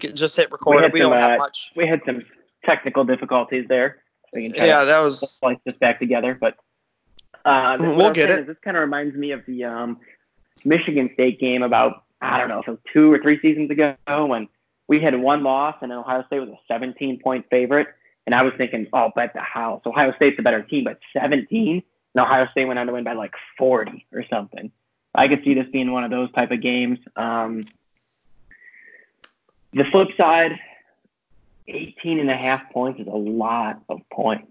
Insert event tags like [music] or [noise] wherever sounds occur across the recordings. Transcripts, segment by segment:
just hit record. We, we some, don't have uh, much. We had some technical difficulties there. Try Yeah, that was. splice this back together, but uh, We'll get it. is This kind of reminds me of the um, Michigan State game about I don't know if it was two or three seasons ago when we had one loss and Ohio State was a 17 point favorite, and I was thinking, oh, bet the house. Ohio State's a better team, but 17, and Ohio State went on to win by like 40 or something. I could see this being one of those type of games. Um, the flip side, 18 and a half points is a lot of points.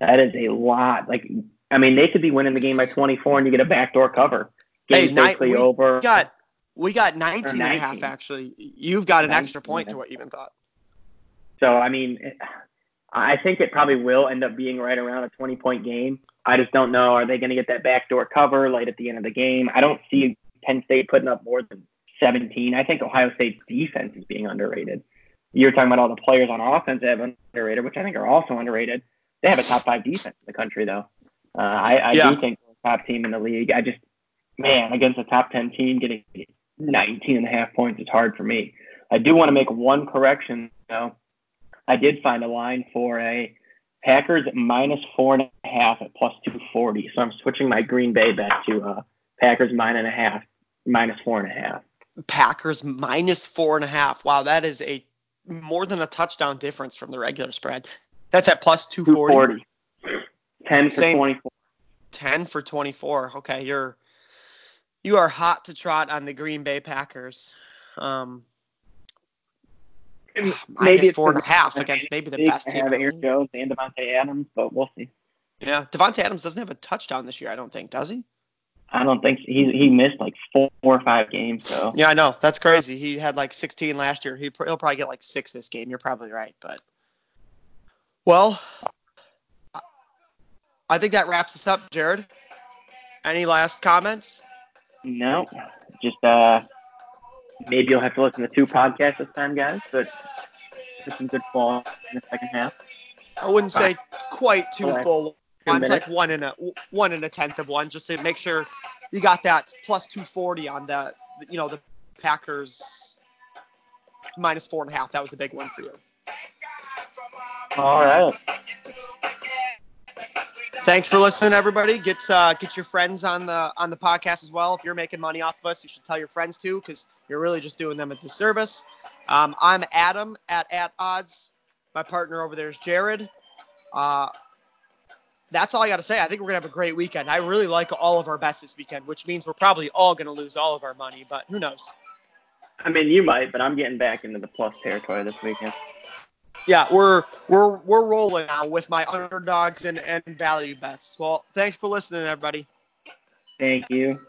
That is a lot. Like, I mean, they could be winning the game by 24 and you get a backdoor cover. Hey, Game's ni- basically we over. got we got 19 and a half actually. You've got an extra point to what you even thought. So, I mean, it- I think it probably will end up being right around a 20 point game. I just don't know. Are they going to get that backdoor cover late at the end of the game? I don't see Penn State putting up more than 17. I think Ohio State's defense is being underrated. You're talking about all the players on offense that have underrated, which I think are also underrated. They have a top five defense in the country, though. Uh, I, I Yeah. do think they're a top team in the league. I just, man, against a top 10 team, getting 19 and a half points is hard for me. I do want to make one correction, though. I did find a line for a Packers minus four and a half at plus 240. So I'm switching my Green Bay bet to uh, Packers nine and a half, minus four and a half. Packers minus four and a half. Wow, that is a more than a touchdown difference from the regular spread. That's at plus 240. 240. 10 for Same. 24. 10 for 24. Okay, you're you are hot to trot on the Green Bay Packers. Um, [sighs] Maybe minus four and a half against maybe the best team. have in the Aaron. Jones and Davante Adams, but we'll see. Yeah, Davante Adams doesn't have a touchdown this year. I don't think, does he? I don't think he he missed like four, or five games. So Yeah, I know. That's crazy. He had like 16 last year. He, he'll probably get like six this game. You're probably right, but well, I think that wraps us up, Jared. Any last comments? no, just uh, maybe you'll have to listen to two podcasts this time, guys. But some good ball in the second half. I wouldn't say quite two full. One's like one and a one and a tenth of one, just to make sure you got that plus 240 on the you know the Packers minus four and a half. That was a big one for you. All right. Thanks for listening, everybody. Get uh, get your friends on the on the podcast as well. If you're making money off of us, you should tell your friends too, because you're really just doing them a disservice. Um, I'm Adam at at odds. My partner over there is Jared. Uh, that's all I got to say. I think we're gonna have a great weekend. I really like all of our bets this weekend, which means we're probably all gonna lose all of our money, but who knows? I mean, you might, but I'm getting back into the plus territory this weekend. Yeah, we're we're we're rolling now with my underdogs and, and value bets. Well, thanks for listening, everybody. Thank you.